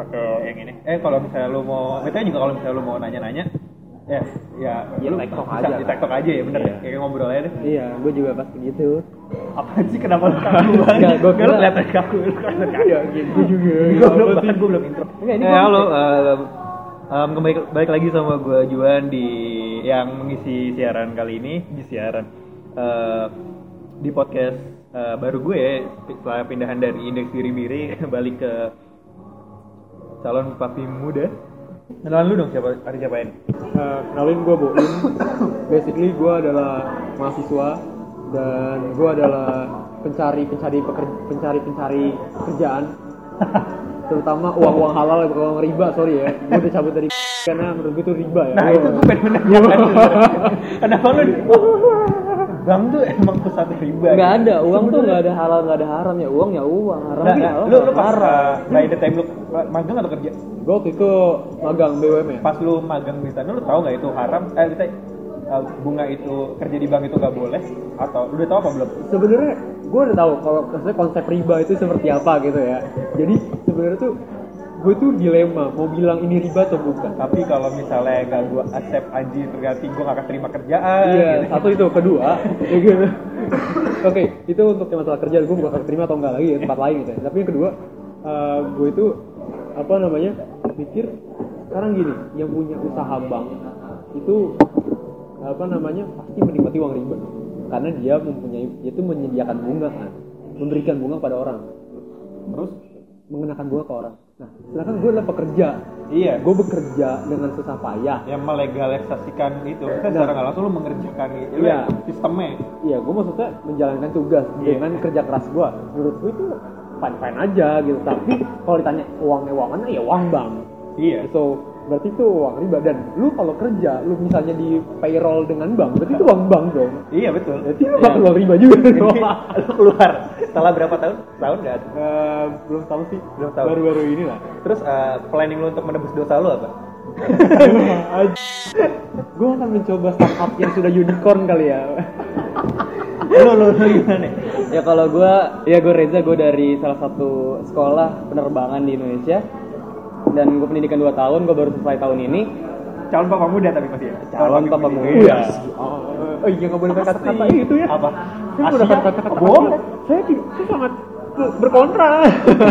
pakai yang ini. Eh kalau misalnya lu mau, betulnya juga kalau misalnya lu mau nanya-nanya, ya ya Ya, lu TikTok aja di. TikTok aja ya bener Iya. ya kayak ngobrol aja deh Iya, gue juga pasti gitu. apaan sih kenapa lu kaku banget Nggak, gua Nggak, lu kira- kelihatan kaku lu kelihatan kaku Iya, gitu juga. gue belum bahkan gue belum intro Enggak, ini eh, halo eh, em, kembali balik lagi sama gue Juan di yang mengisi siaran kali ini di siaran eh, di podcast eh, baru gue setelah pindahan dari indeks biri biri balik ke calon papi muda kenalan lu dong siapa ada siapa ini Eh, kenalin gue Boim. Basically gue adalah mahasiswa dan gue adalah pencari pencari peker- pencari pencari kerjaan. Terutama uang uang halal bukan uang riba sorry ya. Gue udah cabut dari karena menurut gue itu riba ya. Nah itu gue pengen menanyakan Kenapa lu di Bang tuh emang pusat riba nggak gitu. ada uang tuh nggak ada halal nggak ada haram ya uang ya uang haram Nah, ya nah, lu, lu pas haram uh, the time lu magang atau kerja? Gue waktu itu magang BUMN. Pas lu magang di sana lu tahu nggak itu haram? Eh bisa uh, bunga itu kerja di bank itu nggak boleh atau lu udah tahu apa belum? sebenarnya gue udah tahu kalau maksudnya konsep riba itu seperti apa gitu ya jadi sebenarnya tuh gue tuh dilema mau bilang ini riba atau bukan Tapi kalau misalnya nggak gua accept anjir berarti gua nggak akan terima kerjaan. iya gitu. satu itu kedua ya gitu. oke itu untuk yang masalah kerja gue bukan terima atau enggak lagi ya tempat lain gitu ya. tapi yang kedua eh, gue itu apa namanya mikir sekarang gini yang punya usaha bank itu apa namanya pasti menikmati uang riba karena dia mempunyai dia itu menyediakan bunga kan memberikan bunga pada orang Terus mengenakan bunga ke orang nah sedangkan gue adalah pekerja iya, gue bekerja dengan susah payah yang melegalisasikan itu kan secara nggak langsung lu mengerjakan itu Iya. sistemnya. Iya, gue maksudnya menjalankan tugas Iya. dengan kerja keras gue. Menurut gue itu fine fine aja gitu. Tapi kalau ditanya uangnya uang mana ya uang bank. Iya. So berarti itu uang riba dan lu kalau kerja lu misalnya di payroll dengan bank berarti itu uang bank dong. Iya betul. Berarti lu bakal uang riba juga. Lu keluar setelah berapa tahun? Tahun nggak? Eh, belum tahu sih. Belum tahu. Baru-baru ini lah. Terus uh, planning lu untuk menebus dosa lu apa? gue akan mencoba startup yang sudah unicorn kali ya. lu lu lu gimana? ya kalau gue ya gue Reza gue dari salah satu sekolah penerbangan di Indonesia dan gue pendidikan 2 tahun gue baru selesai tahun ini Calon papa muda tapi masih ya. calon papa muda Iya. Oh, iya nggak boleh kata-kata itu ya. Apa? Saya menggunakan kata-kata Bohong? Saya tidak, saya sangat berkontra.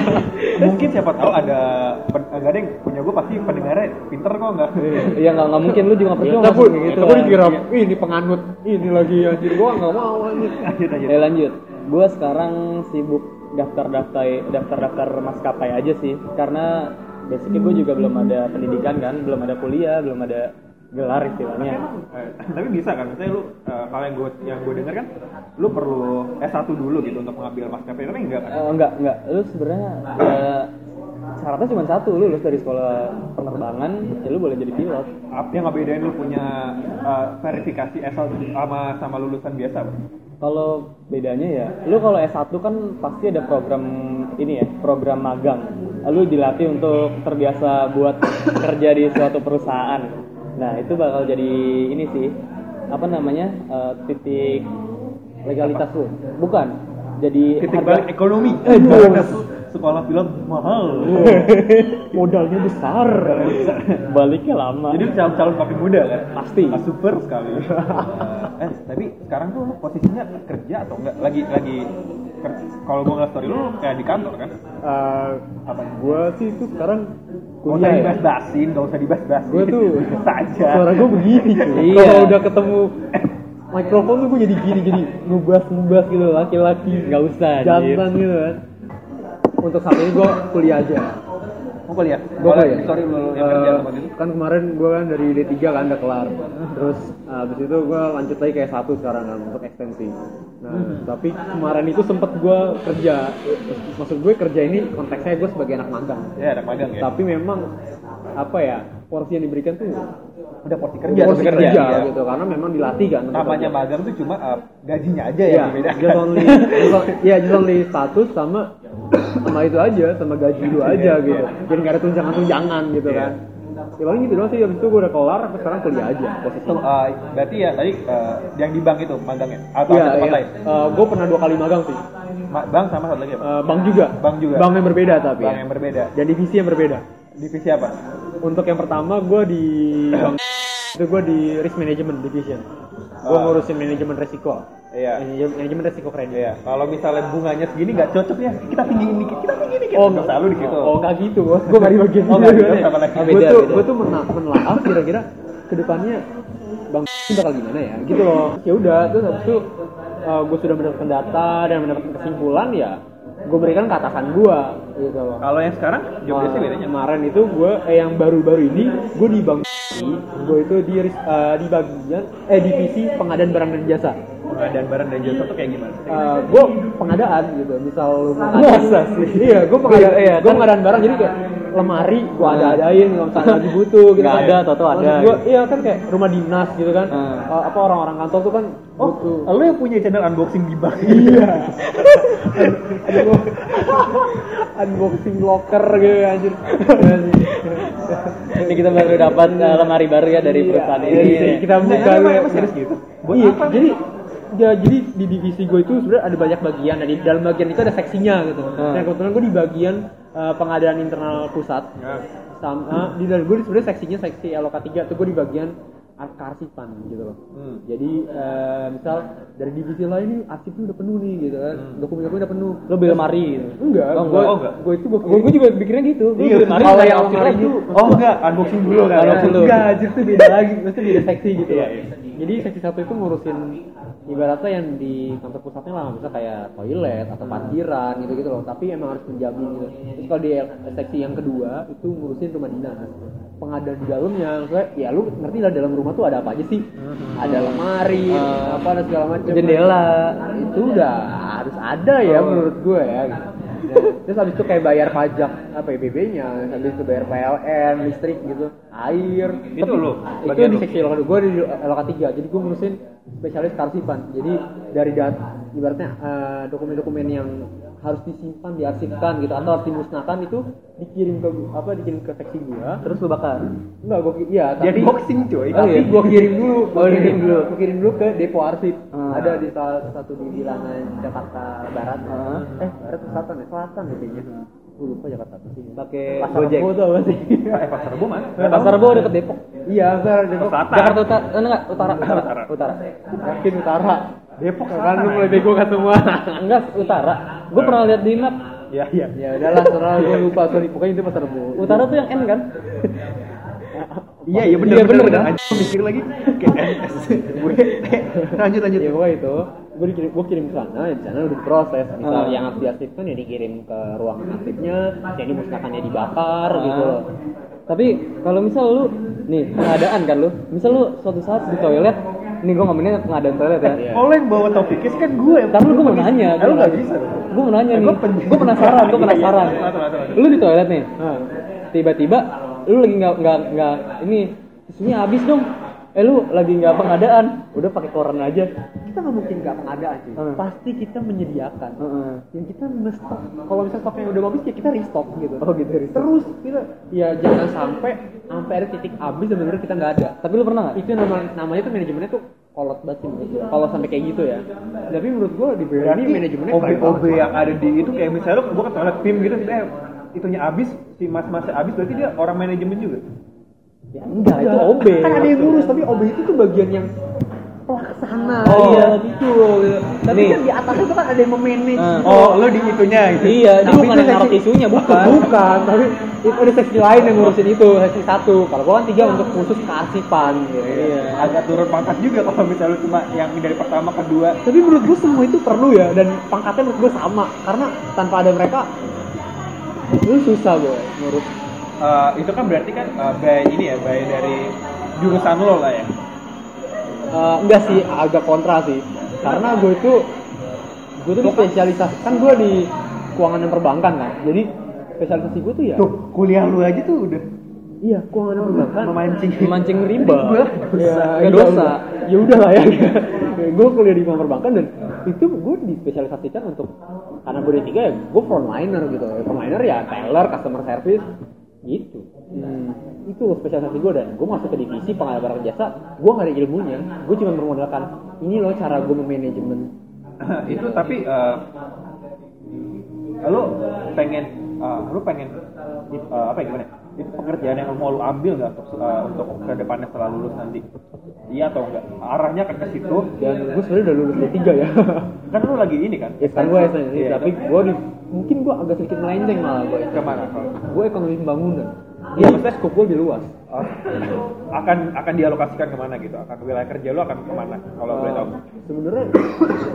Mungkin siapa tahu ada enggak ada yang punya gue pasti pendengarnya pinter kok enggak. ya nggak nggak mungkin lu juga percuma kayak gitu kita pun kan. dikira ini penganut ini lagi anjir gua nggak mau anjir. Lanjut lanjut. ya lanjut gue sekarang sibuk daftar-daftar daftar-daftar maskapai aja sih karena basically gue juga belum ada pendidikan kan belum ada kuliah belum ada gelar istilahnya Eh, tapi bisa kan, misalnya lu eh, kalau yang gue yang gue dengar kan, lu perlu S1 dulu gitu untuk mengambil maskapai, tapi enggak kan? Eh, enggak enggak lu sebenarnya ya, syaratnya cuma satu lu lulus dari sekolah penerbangan ya lu boleh jadi pilot. Apa yang ngebedain lu punya eh, verifikasi S1 sama sama lulusan biasa? Kalau bedanya ya lu kalau S1 kan pasti ada program ini ya program magang. Lalu dilatih untuk terbiasa buat kerja di suatu perusahaan. Nah itu bakal jadi ini sih apa namanya eh, titik legalitas lu. Bukan jadi Titik harga- balik ekonomi. Eh, sekolah bilang mahal. Modalnya besar. baliknya lama Jadi calon calon papi muda kan? Pasti. Ah, super sekali. eh tapi sekarang tuh lu posisinya kerja atau enggak? Lagi lagi kalau gua ngeliat story lu kayak di kantor kan? Eh, Apa? gua sih itu sekarang Gak usah kuliah ya. dibahas-bahasin, gak usah dibahas-bahasin. Gue tuh saja. suara gue begini. Iya. Kalau udah ketemu mikrofon tuh gue jadi gini jadi ngebas ngebas gitu laki-laki nggak usah jantan gitu kan. Untuk saat ini gue kuliah aja. Mau kuliah? Gue kuliah. Sorry lu yang kerja gitu? kan kemarin gue kan dari D3 kan udah kelar. Terus habis itu gue lanjut lagi kayak satu sekarang kan untuk ekstensi. Nah, tapi kemarin itu sempet gue kerja. Maksud gue kerja ini konteksnya gue sebagai anak magang. Ya, anak magang ya. Tapi memang apa ya porsi yang diberikan tuh udah porsi kerja, porsi tapi kerja, ya. gitu karena memang dilatih kan Namanya kerja. magang tuh cuma uh, gajinya aja Iya, yang dibedakan. just only, just only- ya just only status sama sama itu aja, sama gaji lu aja gitu. Jadi nggak ada tunjangan-tunjangan gitu Iya. kan. Ya paling gitu doang sih, habis itu gue udah kelar, sekarang kuliah aja posisi. So, uh, berarti ya tadi uh, yang di bank itu magangnya atau Iya, ada tempat iya. lain? gue pernah dua kali magang sih. Ma- bank sama satu lagi apa? Eh, bank juga. Bank juga. Bank yang berbeda tapi. bank ya. yang berbeda. Dan divisi yang berbeda. Divisi apa? Untuk yang pertama gue di itu gue di risk management division. Gue Ah. ngurusin manajemen resiko. Iya. Manajemen, manajemen resiko kredit. Iya, kalau misalnya bunganya segini nggak cocok ya, kita tinggiin dikit, kita tinggiin dikit. Oh, nggak selalu di situ. Oh, enggak gitu, bos. Gue nggak di bagian Oh, itu. nggak gitu, lagi? Oh, gue tuh, gue tuh menelaah kira-kira ke depannya bang bakal gimana ya, gitu loh. Ya udah, terus habis itu gue sudah mendapatkan data dan mendapatkan kesimpulan ya, gue berikan ke atasan gue, gitu loh. Kalau yang sekarang job Wah, desk bedanya. Kemarin itu gue eh, yang baru-baru ini gue di bank gue itu di eh, di bagian eh divisi pengadaan barang dan jasa. Pengadaan barang dan jasa tuh kayak gimana? gue pengadaan gitu misal Masa sih? iya gue pengadaan Iya, iya, gue pengadaan barang jadi kayak lemari gue ada adain kalau misalnya lagi butuh gitu Nggak ada, tau-tau ada. gue iya kan kayak rumah dinas gitu kan Hmm. Apa orang-orang kantor tuh kan Oh, butuh lo yang punya channel unboxing di bank? iya unboxing locker gitu anjir Ini kita baru dapat eh, lemari baru ya dari perusahaan Iya, ini. iya, kita buka Nah, ya. serius gitu? Buat iya, apa? jadi ya jadi di divisi gue itu sebenarnya ada banyak bagian dan di dalam bagian itu ada seksinya gitu. Hmm. Dan kebetulan gue di bagian eh, pengadaan internal pusat Nah, sama di dalam gue sebenarnya seksinya seksi LOK 3 tuh gue di bagian ar- kearsipan gitu loh. Hmm. Jadi eh, misal dari divisi lain nih arsipnya udah penuh nih gitu kan. Hmm. Dokumen-dokumen udah penuh. Lo beli lemari gitu. Enggak, Oh, gue enggak. Oh, enggak. gue itu gue Gue juga pikirnya gitu. Gua Iya, lemari kalau yang lemari itu Oh enggak, unboxing dulu kan? Unboxing dulu. Enggak, anjir tuh beda lagi, mesti beda seksi gitu. Iya, loh. iya. Jadi seksi satu itu ngurusin ibaratnya yang di kantor pusatnya lah, bisa kayak toilet atau parkiran gitu gitu loh. Tapi emang harus menjamin gitu. Terus kalau di seksi yang kedua itu ngurusin rumah dinas. Pengadaan di dalamnya, maksudnya ya lu ngerti lah dalam rumah tuh ada apa aja sih? Ada lemari, Eh, apa ada segala macam. jendela. Itu udah harus ada ya menurut gue ya. Gitu. Ya, terus habis itu kayak bayar pajak apa PBB-nya, habis itu bayar PLN, listrik gitu, air. Itu Tapi Itu di seksi LK gue di LK 3. Jadi gue ngurusin spesialis karsipan. Jadi dari dat ibaratnya eh, dokumen-dokumen yang harus disimpan, diarsipkan gitu atau harus dimusnahkan itu dikirim ke apa dikirim ke seksi gua Terus lo bakar. enggak gua iya Dia tapi unboxing cuy. Oh, tapi iya. gua kirim dulu gua Oh, kirim kirim dulu gua kirim dulu ke depo arsip Hmm. ada di salah satu di bilangan Jakarta Barat Hmm. eh Barat selatan ya selatan ya kayaknya gua lupa Jakarta apa sih Pakai Pasar Gojek. Rebo tuh apa sih Eh, pasar Rebo mana? Pasar Rebo deket Depok. iya Pasar Depok Selatan. Jakarta Utara, eh, enggak, utara, utara, Utara. utara. yakin utara Depok kan selatan, lu mulai bego kan semua Enggak, utara. Gue pernah lihat di map. Iya, iya. ya udahlah terserah gua lupa sorry pokoknya itu Pasar Rebo Utara tuh yang N kan? Iya, iya bener, Iya, bener. kan? Mikir lagi kayak. Gue lanjut lanjut. ya pokoknya itu gue dikirim gue kirim ke sana di sana udah diproses misal Ah. yang harus diarsipkan ya dikirim ke ruang arsipnya yang dimusnahkannya dibakar Ah. gitu loh Tapi kalau misal lu nih pengadaan kan lu, misal lu suatu saat di toilet, nih gue ngomongin pengadaan toilet ya. Iya. Lo yang bawa topiknya sih kan gue Tapi gue mau nanya, Eh, Lu gak bisa. Gue mau nanya Eh, nih, gue penasaran, gue penasaran. Lu di toilet nih, nah, tiba-tiba lu lagi nggak nggak nggak ini tisunya habis dong. Eh lu lagi nggak pengadaan, udah pakai koran aja. kita nggak mungkin nggak pengadaan sih Hmm. pasti kita menyediakan Heeh. yang kita nge-stock kalau misalnya stoknya udah habis ya kita restock gitu Oh gitu. Riz. terus kita ya jangan sampai sampai ada titik habis dan benar kita nggak ada Tapi lu pernah nggak? itu nama namanya tuh manajemennya tuh kolot banget sih menurut kalau sampai kayak gitu ya tapi menurut gua di BRI Berarti manajemennya OB OB yang ada di itu kayak misalnya lu gua ke toilet tim gitu, eh itunya habis, si mas-masnya habis berarti dia orang manajemen juga. Ya enggak, itu. OB. Kan ada yang ngurus, tapi OB itu tuh bagian yang pelaksana. Oh. Iya, gitu. Tapi Nih. kan di atasnya itu kan ada yang memanage. Ah. gitu. Oh, lo di itunya gitu. Iya, dia Tapi bukan itu yang tisunya, bukan. Bukan, tapi itu ada seksi lain yang ngurusin itu, seksi satu. Kalau gua kan tiga untuk khusus kearsipan gitu. Iya. Agak turun pangkat juga kalau misalnya cuma yang dari pertama kedua. Tapi menurut gua semua itu perlu ya dan pangkatnya menurut gua sama karena tanpa ada mereka itu susah boy ngurus. Eh, itu kan berarti kan eh, by ini ya, by dari jurusan lo lah ya. Eh, enggak sih agak kontra sih karena gue itu gue tuh spesialisasi kan gue di keuangan dan perbankan kan jadi spesialisasi gue tuh ya Tuh, kuliah lu aja tuh udah iya keuangan dan perbankan memancing. Memancing riba. ya, Nggak dosa. ya udah lah ya gue kuliah di keuangan perbankan dan itu gue dispesialisasikan untuk karena gue di tiga ya gue frontliner gitu frontliner ya teller customer service gitu. Hmm, itu spesialisasi gue dan gue masuk ke divisi pengadaan barang jasa gue gak ada ilmunya. Gue cuma bermodalkan ini loh cara gue memanajemen itu tapi eh, lo pengen eh, lo pengen eh, apa ya gimana? Ya? Itu pekerjaan yang mau lu ambil nggak untuk eh, untuk ke depannya setelah lulus nanti? Iya atau enggak? Arahnya kan ke situ dan gue sebenarnya udah lulus D3 ya kan lu lagi ini kan? ya sekarang gue Iya, tapi gue di mungkin gue agak sedikit melenceng malah gue ke mana? gue ekonomi pembangunan Iya, maksudnya skop lebih luas. Oh, akan akan dialokasikan ke mana gitu? Akan wilayah kerja lu akan ke mana? Kalau boleh tahu? Sebenarnya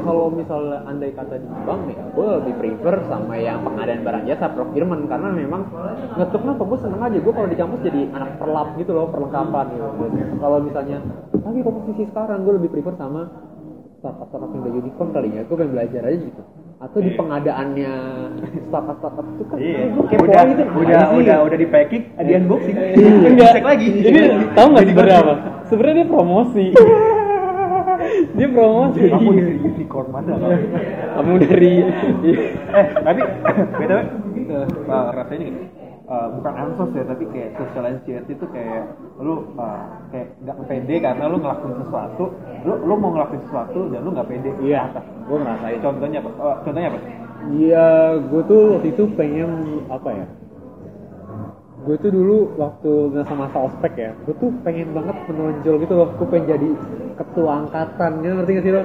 kalau misalnya andai kata di bank ya, gue lebih prefer sama yang pengadaan barang jasa procurement karena memang ngetuknya apa gue seneng aja gue kalau di kampus jadi anak perlap gitu loh perlengkapan gitu. Kalau misalnya tapi komposisi sekarang gue lebih prefer sama startup startup yang udah unicorn kali ya, gue pengen belajar aja gitu. Atau di pengadaannya startup startup itu kan Iya, gue kepo udah, gitu. udah, sih? udah, udah di packing, di unboxing, Enggak. cek lagi. Ini tahu nggak sebenarnya apa? Sebenarnya dia promosi. dia promosi. Kamu dari unicorn mana? Kamu dari eh, tapi btw, rasanya gini. Uh, bukan ansos ya, tapi kayak social anxiety itu kayak lu uh, kayak nggak pede karena lu ngelakuin sesuatu, lu lu mau ngelakuin sesuatu dan lu nggak pede. Iya, gue ngerasain. Contohnya apa? Oh, contohnya apa? Iya, gue tuh waktu itu pengen apa ya? Gue tuh dulu waktu masa-masa ospek ya, gue tuh pengen banget menonjol gitu loh. Gue pengen jadi ketua angkatan, ya ngerti gak sih lo?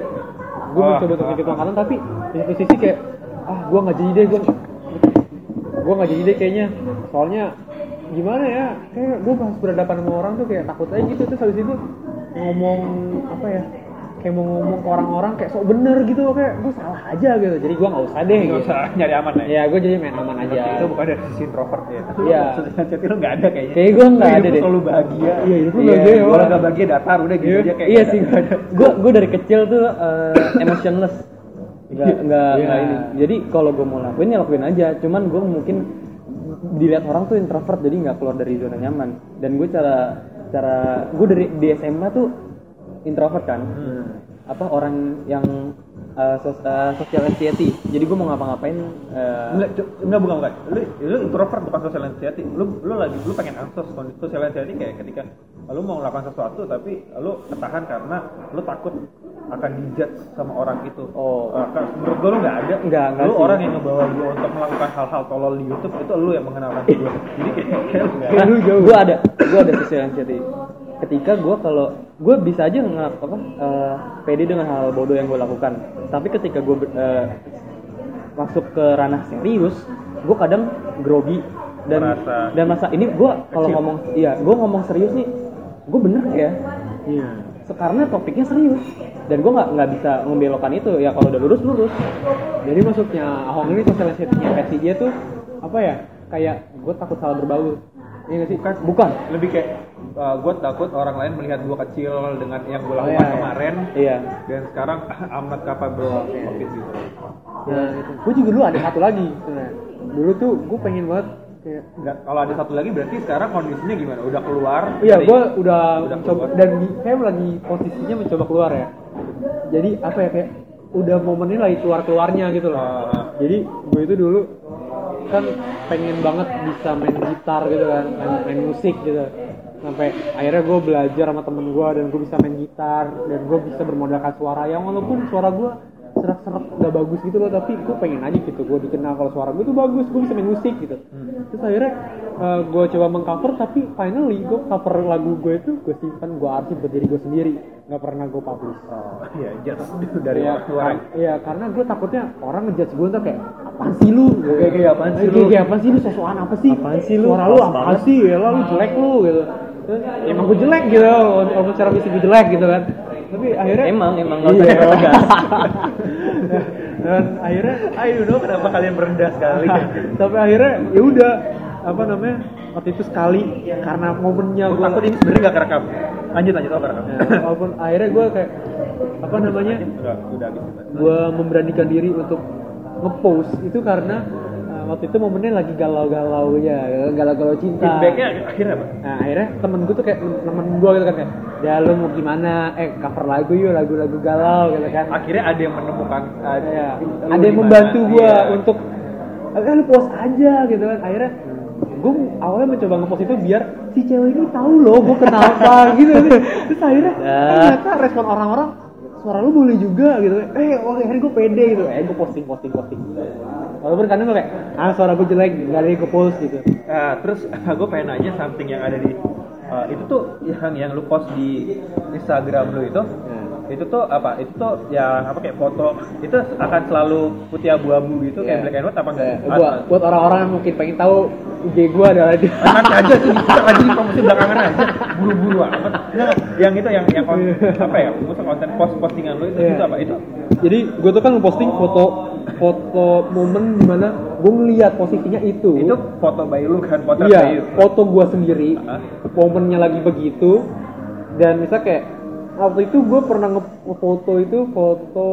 Gue Oh, mencoba untuk oh, jadi ketua oh. angkatan, tapi di satu sisi kayak, ah gue nggak jadi deh, gue gue nggak jadi deh kayaknya. Soalnya gimana ya? Kayak gue pas berhadapan sama orang tuh kayak takut aja gitu. Terus habis itu ngomong apa ya? Kayak mau ngomong ke orang-orang kayak sok bener gitu loh kayak gue salah aja gitu. Jadi gue nggak usah deh. Nggak gitu. usah nyari aman ya. Ya gue jadi main aman aja. Itu bukan dari sisi introvert ya. Iya. Social anxiety lu nggak ada kayaknya. Kayak gue nggak ada deh. selalu bahagia. Iya, hidup lu Iya, bahagia ya. Kalau nggak bahagia datar udah gitu aja kayak. iya nggak sih gue gue dari kecil tuh eh, emotionless nggak nggak Iya. nggak ini jadi kalau gue mau lakuin ya lakuin aja cuman gue mungkin dilihat orang tuh introvert jadi nggak keluar dari zona nyaman dan gue cara cara gue dari di SMA tuh introvert kan Hmm. apa orang yang eh, sos- eh, social anxiety jadi gue mau ngapa-ngapain eh, Enggak, cu- enggak bukan bukan. Lu lu introvert bukan social anxiety. Lu lu lagi lu pengen ansos social anxiety kayak ketika lu mau melakukan sesuatu tapi lu ketahan karena lu takut akan dijudge sama orang itu. Oh. Eh, kan menurut gua lu nggak ada. Nggak, nggak Lu sih. orang yang ngebawa gua untuk melakukan hal-hal tolol di YouTube itu lu yang mengenalkan gua. Jadi kayak, kayak lu nggak gue ada gue ada social anxiety ketika gue kalau gue bisa aja nggak apa eh, pede dengan hal bodoh yang gue lakukan tapi ketika gue masuk ke ranah serius gue kadang grogi dan Merasa dan masa ini gue kalau ngomong iya gue ngomong serius nih gue bener ya Iya. Karena topiknya serius dan gue nggak nggak bisa membelokkan itu ya kalau udah lurus lurus Jadi maksudnya Ahong ini versi dia tuh apa ya? Kayak gue takut salah berbaur. Iya sih? Bukan, bukan lebih kayak uh, gue takut orang lain melihat gua kecil dengan yang Oh, lakukan iya. kemarin iya dan sekarang amat capable of it gitu. Nah. Gue juga dulu ada satu lagi. Dulu tuh gue pengen banget kayak kalau ada satu lagi berarti sekarang kondisinya gimana? Udah keluar? Iya, gue udah, udah mencoba keluar. dan saya lagi posisinya mencoba keluar ya. Jadi apa ya kayak udah momennya lagi keluar keluarnya gitu loh. Ah. Jadi gue itu dulu kan pengen banget bisa main gitar gitu kan, main, main musik gitu. Sampai akhirnya gue belajar sama temen gue dan gue bisa main gitar dan gue bisa bermodalkan suara yang walaupun suara gue serak-serak gak bagus gitu loh tapi gue pengen aja gitu gue dikenal kalau suara gue tuh bagus gue bisa main musik gitu terus akhirnya gue coba mengcover tapi finally gue cover lagu gue itu gue simpan gue arsip buat diri gue sendiri nggak pernah gue publish Oh, iya, dari Iya, orang luar. kar- Iya, karena gue takutnya orang ngejudge gue ntar kayak apaan sih lu? Kayak- kayak apaan sih lu? Kayak apaan sih lu? Sosokan apa sih? Apaan sih lu? Suara lu apa sih? Ya lu jelek lu gitu. Terus, emang gue jelek gitu, walaupun secara fisik gue jelek gitu kan. Tapi akhirnya emang emang nggak usah Iya. Dan akhirnya Ayo dong, kenapa kalian merendah sekali? tapi akhirnya ya udah apa namanya waktu itu sekali karena momennya Gue takut ini sebenarnya gak kerekam. Lanjut, lanjut, oh kerekam. ya, walaupun akhirnya gue kayak apa namanya gue memberanikan diri untuk ngepost itu karena waktu itu momennya lagi galau-galau ya galau-galau cinta. Feedbacknya akhirnya apa? nah akhirnya temen gue tuh kayak temen gue gitu kan kayak ya lu mau gimana? Eh cover lagu yuk lagu-lagu galau gitu kan. Akhirnya ada yang menemukan uh, ya, lu ada yang membantu gue Iya. untuk eh lu post aja gitu kan. Akhirnya gue awalnya mencoba ngepost itu biar si cewek ini tahu loh gue kenapa gitu. Terus akhirnya Ya. eh, ternyata respon orang-orang suara lu boleh juga gitu eh oh akhirnya gue pede gitu. Eh gue posting posting posting walaupun kadang gue kayak ah suara gue jelek gak ada yang post gitu. Nah, terus gue pengen nanya something yang ada di uh, itu tuh yang yang lu post di Instagram lu itu itu tuh apa? Itu tuh yang apa kayak foto. Itu akan selalu putih abu-abu gitu kayak Iya. black and white apa enggak? Eh, buat buat orang-orang yang mungkin pengen tahu IG gue adalah di nanti aja sih kita aja di promosi belakangan aja. Buru-buru amat Nggak, yang itu yang yang kon- apa ya? Maksudnya konten post postingan lu itu Iya. itu apa? Itu jadi gue tuh kan ngeposting foto foto momen di mana gue ngeliat posisinya itu. Itu foto bayi lu kan? Potret iya bayi foto gue sendiri Hah? momennya lagi begitu. Dan misalnya kayak waktu itu gue pernah nge- ngefoto itu foto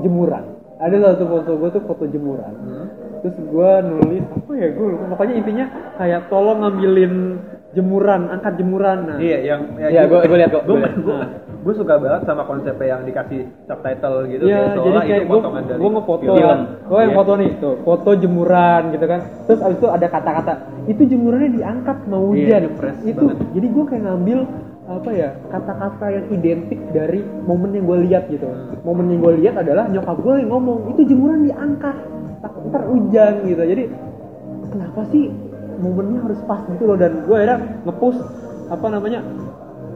jemuran ada satu foto gue tuh foto jemuran Hmm. terus gue nulis apa ya gue lupa pokoknya intinya kayak tolong ngambilin jemuran angkat jemuran nah Iya, yang Iya, gua- gua liat kok, Gue gua liat. Nah. gue suka banget sama konsep yang dikasih subtitle gitu. Iya, kayak jadi seolah kayak gue gue ngefoto film. gue yang Iya. foto nih tuh foto jemuran gitu kan terus abis itu ada kata-kata itu jemurannya diangkat mau Iya, hujan depres itu banget. jadi gue kayak ngambil apa ya kata-kata yang identik dari momen yang gue lihat gitu. Momen yang gue lihat adalah nyokap gue yang ngomong itu jemuran diangkat takut ntar hujan gitu. Jadi kenapa sih momennya harus pas gitu loh? Dan gue akhirnya ngepost apa namanya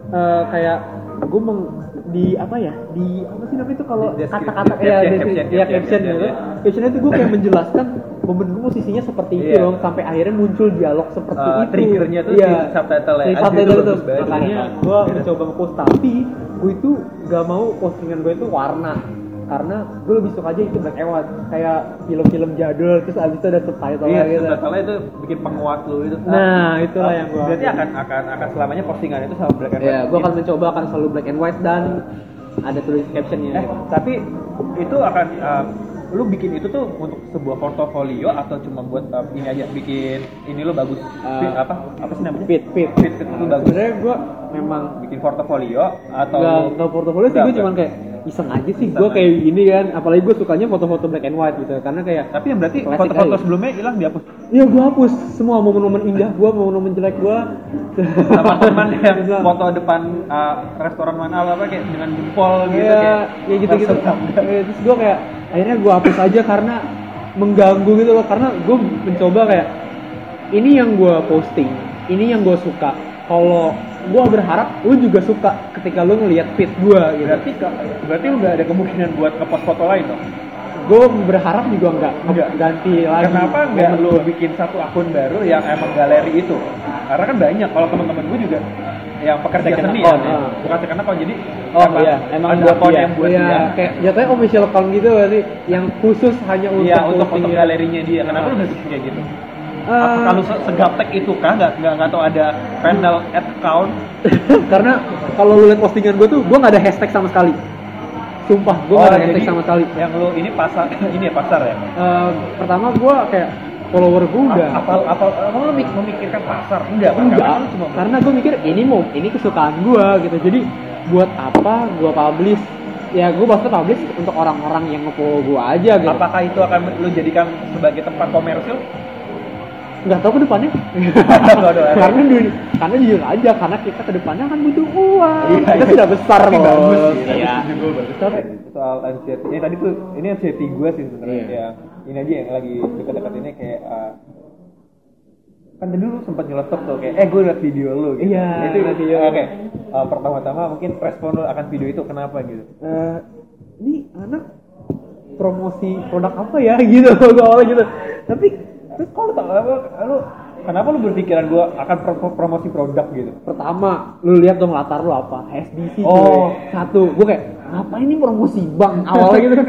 eh, kayak gue meng di apa ya di apa sih namanya itu kalau Di kata-kata ya caption, caption, ya caption, caption caption, gitu ya. captionnya itu gue kayak menjelaskan momen gue posisinya seperti itu Iya. sampai akhirnya muncul dialog seperti Eh, itu triggernya tuh si subtitle-nya. si Aduh, subtitle itu makanya gue mencoba ngepost tapi gue itu gak mau postingan gue itu warna karena gue lebih suka aja itu black white kayak film-film jadul terus abis itu ada subtitle Iya, gitu. subtitle itu bikin penguat lu itu. Nah, itulah Ah, yang gua- Berarti akan akan akan selamanya postingan itu sama black and white. ya gue akan mencoba akan selalu black and white dan ada tulis captionnya. Eh, tapi itu akan uh, lu bikin itu tuh untuk sebuah portofolio atau cuma buat uh, ini aja bikin ini lu bagus? Uh, Fit, apa? Apa sih namanya? fit fit. Fit fit lu bagus. Sebenarnya gue memang bikin portofolio atau nggak portofolio sih gue cuman kayak iseng aja sih gue kayak gini kan. Apalagi gue sukanya foto-foto black and white gitu karena kayak tapi yang berarti foto-foto sebelumnya hilang dihapus? Iya gue hapus semua momen-momen indah gue momen-momen jelek gue sama teman yang foto depan uh, restoran mana apa kayak dengan jempol gitu Iya, kayak ya gitu-gitu. langsung- Eh, Terus gue kayak akhirnya gue hapus aja karena mengganggu gitu loh. Karena gue mencoba kayak ini yang gue posting, ini yang gue suka. Kalau gue berharap lu juga suka ketika lu ngelihat feed gue gitu. berarti berarti lu nggak ada kemungkinan buat ngepost foto lain dong Gue berharap juga nggak Enggak. ganti lagi. Kenapa nggak momen lu bikin satu akun baru yang emang galeri itu? Karena kan banyak kalau teman-teman gue juga yang pekerja Second seni account, ya, ya. bukan second account jadi Oh, iya, emang ada buat dia. yang buat Iya, dia. kayak jatuhnya official account gitu berarti yang khusus hanya untuk Iya untuk ya. galerinya dia. Kenapa lu nggak bikin kayak gitu? Apakah lu se- segaptek itu kah? Nggak nggak nggak tahu ada panel ad account? karena kalau lu lihat postingan gue tuh gue nggak ada hashtag sama sekali sumpah gue nggak ada hashtag sama sekali Yang lu ini pasar ini ya pasar ya? Eh, pertama gue kayak follower gue udah Apa apa apa lu mik- memikirkan pasar? Enggak, kan? enggak Karena lu cuma karena gue mikir ini mau ini kesukaan gue gitu jadi buat apa gue publish ya gue bakal publish untuk orang-orang yang nge-follow gue aja gitu Apakah itu akan lu jadikan sebagai tempat komersil? Nggak tahu ke depannya karena dulu karena jujur aja karena kita ke depannya kan butuh uang Iya, kita iya. sudah besar Tapi Bos. bagus, iya. Tapi- soal anxiety ini tadi tuh ini anxiety gue sih sebenarnya Iya. yang ini aja yang lagi dekat-dekat ini kayak uh, kan tadi lu sempat nyeletuk tuh kayak eh gue liat video lu gitu. Iya, itu video. oke Uh, pertama-tama mungkin respon lu akan video itu kenapa gitu Eh, ini anak promosi produk apa ya gitu gue awalnya gitu tapi terus kalau tak apa lu kenapa lu berpikiran gue akan pro- promosi produk gitu? Pertama lu lihat dong latar lu apa? SBC Oh. cuy. satu gue kayak ngapain ini promosi bank? Awalnya gitu kan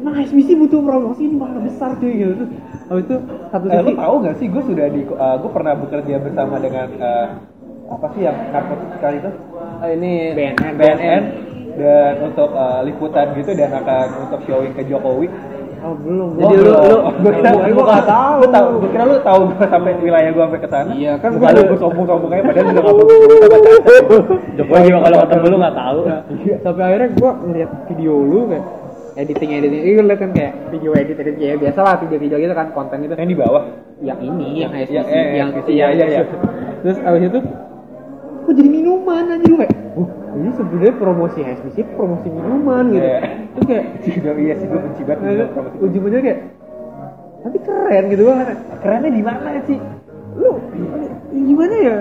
emang SBC butuh promosi ini bakal besar cuy gitu. Terus habis itu satu Eh, lu sisi tahu gak sih gue sudah di uh, gue pernah bekerja bersama dengan uh, apa sih yang narkotika itu? Eh, ini BNN BNN dan untuk uh, liputan gitu dan akan untuk showing ke Jokowi. Oh belum Jadi belum. lu- lu- gue kira Gua- gue gua nggak tahu Gue tahu, gue kira lu tahu gue sampai wilayah gue sampai ke sana. Iya, kan gua- lu sombong-sombong aja padahal udah gue Caca. Jokowi juga kalau ketemu lu nggak tahu. sampai akhirnya gue ngeliat video lu kayak editing editing ini liat kan kayak video edit edit ya biasa lah video video gitu kan konten itu Yang di bawah. yang ini yang SBC Ya, eh, yang SBC, iya, iya, iya. terus abis itu kok jadi minuman aja lu kayak oh ini sebenarnya promosi SBC promosi minuman gitu Iya. terus kayak Juga iya sih gue benci banget nah, promosi. ujung-ujungnya kayak tapi keren gitu kan Kerennya di mana sih? lu gimana ya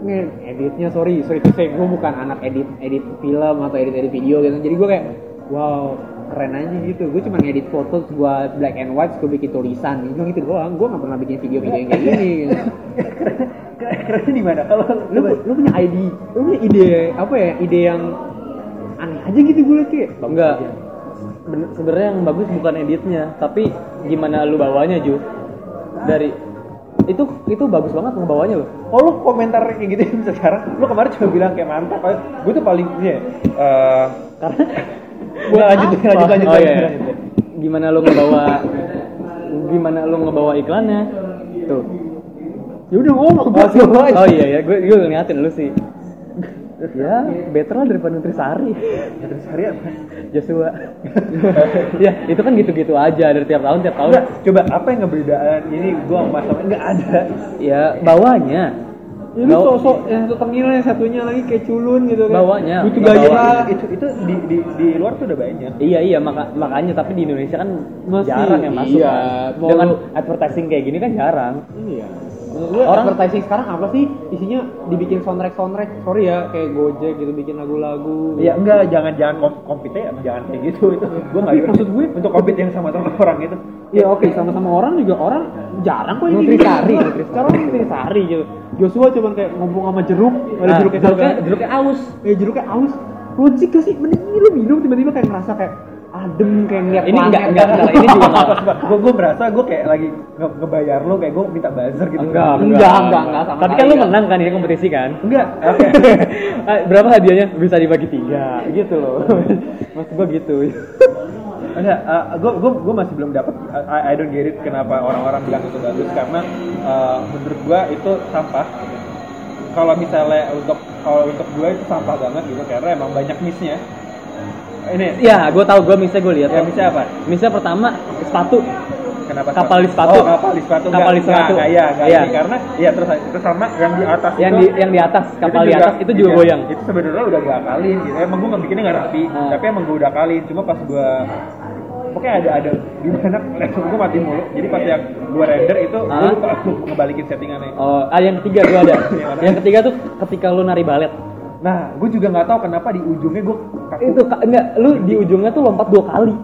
nge- editnya sorry sorry to say gue bukan anak edit edit film atau edit edit video gitu jadi gue kayak wow keren aja gitu. Gue cuma ngedit foto gue black and white gue bikin tulisan. Gitu gitu doang. Gue gak pernah bikin video-video yang kayak gini. Gitu. Kerennya di mana? Kalau lu, lu punya ide lu punya ide apa ya? Ide yang aneh aja gitu gue liat kayak enggak. Ben- sebenarnya yang bagus bukan editnya tapi gimana lu bawanya Ju? Dari itu itu bagus banget ngebawanya loh Oh lu komentar kayak gitu sekarang? Lu kemarin cuma bilang kayak mantap. Gue tuh paling Iya eh, karena Gua lanjut lanjut lanjut lanjut, oh, iya. lanjut. gimana lu ngebawa gimana lu ngebawa iklannya? Tuh. Ya udah ngomong oh, oh iya ya gue gue ngeliatin lu sih. Ya better lah daripada Nutrisari. Nutrisari apa? Joshua. Ya itu kan gitu-gitu aja dari tiap tahun tiap tahun. Coba apa yang ngebedain ini gua sama enggak ada. ya bawanya Lu Bawa- sosok yang satu tengil yang satunya lagi kayak culun gitu kan. Bawanya, Butuh nggak gaya. bawa. Itu itu di, di di luar tuh udah banyak. Iya iya maka, makanya tapi di Indonesia kan Masih, jarang yang masuk iya. kan. Mau Dengan lu- advertising kayak gini kan jarang. Iya. Gue Orang- advertising sekarang apa sih? Isinya dibikin soundtrack soundtrack. Sorry ya, kayak Gojek gitu bikin lagu-lagu. Ya enggak, jangan jangan kom compete ya, jangan kayak gitu. Itu gua enggak Tapi maksud gue untuk compete yang sama sama orang itu. Iya oke sama-sama orang juga orang jarang kok ini Nutrisari, gitu. nutrisari. Sekarang nutrisari gitu. Joshua cuman kayak ngomong sama jeruk, ada Nah, jeruknya jeruknya, jeruknya, jeruknya aus. eh jeruknya aus. Logik gak sih? Mending lu minum tiba-tiba kayak ngerasa kayak adem kayak ngeliat Ini enggak, enggak, enggak, ini juga enggak. gue gue merasa gue kayak lagi nge ngebayar lo kayak gue minta buzzer gitu. Enggak, Enggak, enggak, enggak sama Tapi kan enggak. menang kan ini kompetisi kan? Enggak. Oke. Ah, Berapa hadiahnya? Bisa dibagi tiga, gitu loh. Maksud gua gitu. Enggak, gue gue gue masih belum dapat I, I don't get it kenapa orang-orang bilang itu bagus karena uh, menurut gue itu sampah. Kalau misalnya untuk kalau untuk gue itu sampah banget gitu karena emang banyak missnya. Ini Ya, gua tahu gua misalnya gua lihat. ya missnya apa? Misalnya pertama sepatu. Kenapa? Kapal di sepatu. Oh, kapal di sepatu. Kapal di sepatu. iya, enggak Iya. ini karena ya terus terus sama yang di atas Yang itu, di yang di atas, kapal di atas itu juga iya, goyang. Itu sebenarnya udah gue akalin gitu. Emang gue nggak bikinnya nggak rapi, Ah. tapi emang gue udah akalin. Cuma pas gue pokoknya ada ada di mana laptop gue mati mulu. Jadi pas yang gue render itu gue Ah. lupa lupa ngebalikin settingannya. Oh, ah yang ketiga gua ada. Yang yang ketiga tuh ketika lu nari balet. Nah, gue juga nggak tahu kenapa di ujungnya gue Itu enggak, lu di ujungnya tuh lompat dua kali.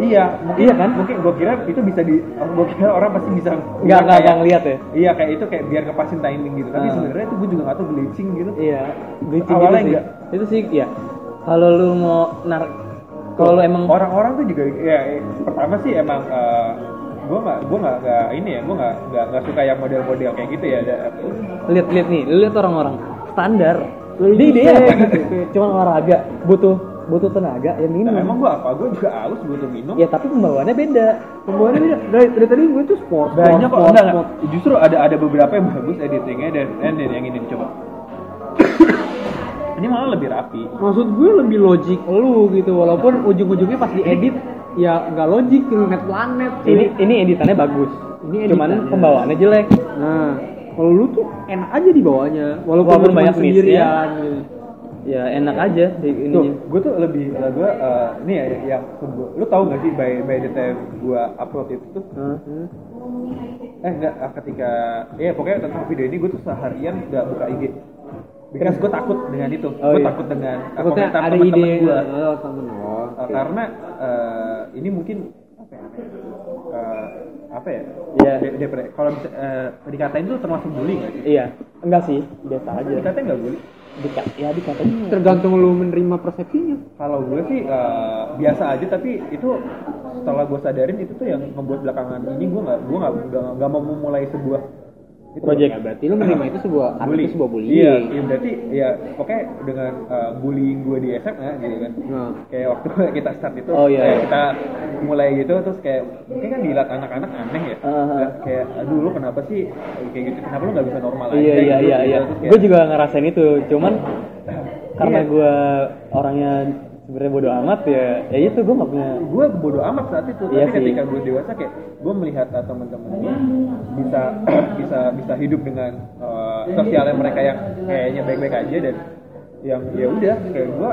Iya, mungkin Iya kan? Mungkin gue kira itu bisa di, gue kira orang pasti bisa enggak kayak- enggak ngeliat ya. Iya kayak itu kayak biar kepasin timing gitu. Tapi Ah. sebenarnya itu gue juga nggak tahu glitching gitu. Iya, glitching Awalnya gitu sih. enggak. Itu sih ya. Kalau lu mau nar kalau emang orang-orang tuh juga ya pertama sih emang eh, gue nggak gue nggak ini ya gue nggak nggak suka yang model-model kayak gitu ya ada lihat-lihat nih, lu lihat orang-orang standar. Dia dia gitu. Cuma olahraga, butuh butuh tenaga ya minum. nah, emang gue apa gue juga haus butuh minum Ya tapi pembawaannya beda. Pembawaannya beda. Dari, dari tadi gue tuh sport, banyak kok sport, enggak, sport. enggak. justru ada ada beberapa yang bagus editingnya dan dan yang ini coba ini malah lebih rapi Maksud gue lebih logik lu gitu walaupun ujung-ujungnya pas diedit ya nggak logik planet planet. Ini ini editannya bagus. Ini Cuman editannya. pembawaannya jelek. Nah, kalau lu tuh enak aja di bawahnya walaupun, Walaupun banyak sendirian gitu. Ya enak aja di tuh ininya. gue tuh lebih gue eh, ini ya yang lu tahu nggak sih by by the time gue upload itu tuh Hah? eh enggak ah, ketika ya pokoknya tentang video ini gue tuh seharian nggak buka IG because gue takut dengan itu Oh, gue iya. takut dengan uh, Takutnya komentar ada teman-teman ide gue oh, temen oh. Uh, karena uh, ini mungkin apa ya uh, apa ya Iya. De- depre- kalau bisa uh, dikatain itu termasuk bullying nggak sih Iya, enggak sih, biasa aja. dikatain nggak bully Dikat, ya dikatain. tergantung lu menerima persepsinya. kalau gue sih uh, biasa aja tapi itu setelah gue sadarin itu tuh yang ngebuat belakangan ini gue nggak gue nggak nggak nggak mau memulai sebuah itu Project. Ya berarti lu menerima itu sebuah bullying. itu sebuah bullying. Iya, iya berarti ya pokoknya dengan uh, bullying gue di SMA gitu kan. Nah. Kayak waktu kita start itu Oh, iya, kayak iya. kita mulai gitu terus kayak mungkin kan dilihat anak-anak aneh ya. Ah, ah. Kayak- aduh lu kenapa sih kayak gitu? Kenapa lu nggak bisa normal aja? Iya iya gitu, iya gitu. iya. Gue juga ngerasain itu, cuman karena Iya. gue orangnya sebenarnya bodo amat ya, ya itu gue nggak punya. gue bodo amat saat itu. Iya tapi sih. ketika gue dewasa kayak gue melihat uh, teman-teman gue bisa bisa bisa hidup dengan uh, sosialnya mereka yang kayaknya baik-baik aja dan yang ya udah kayak gue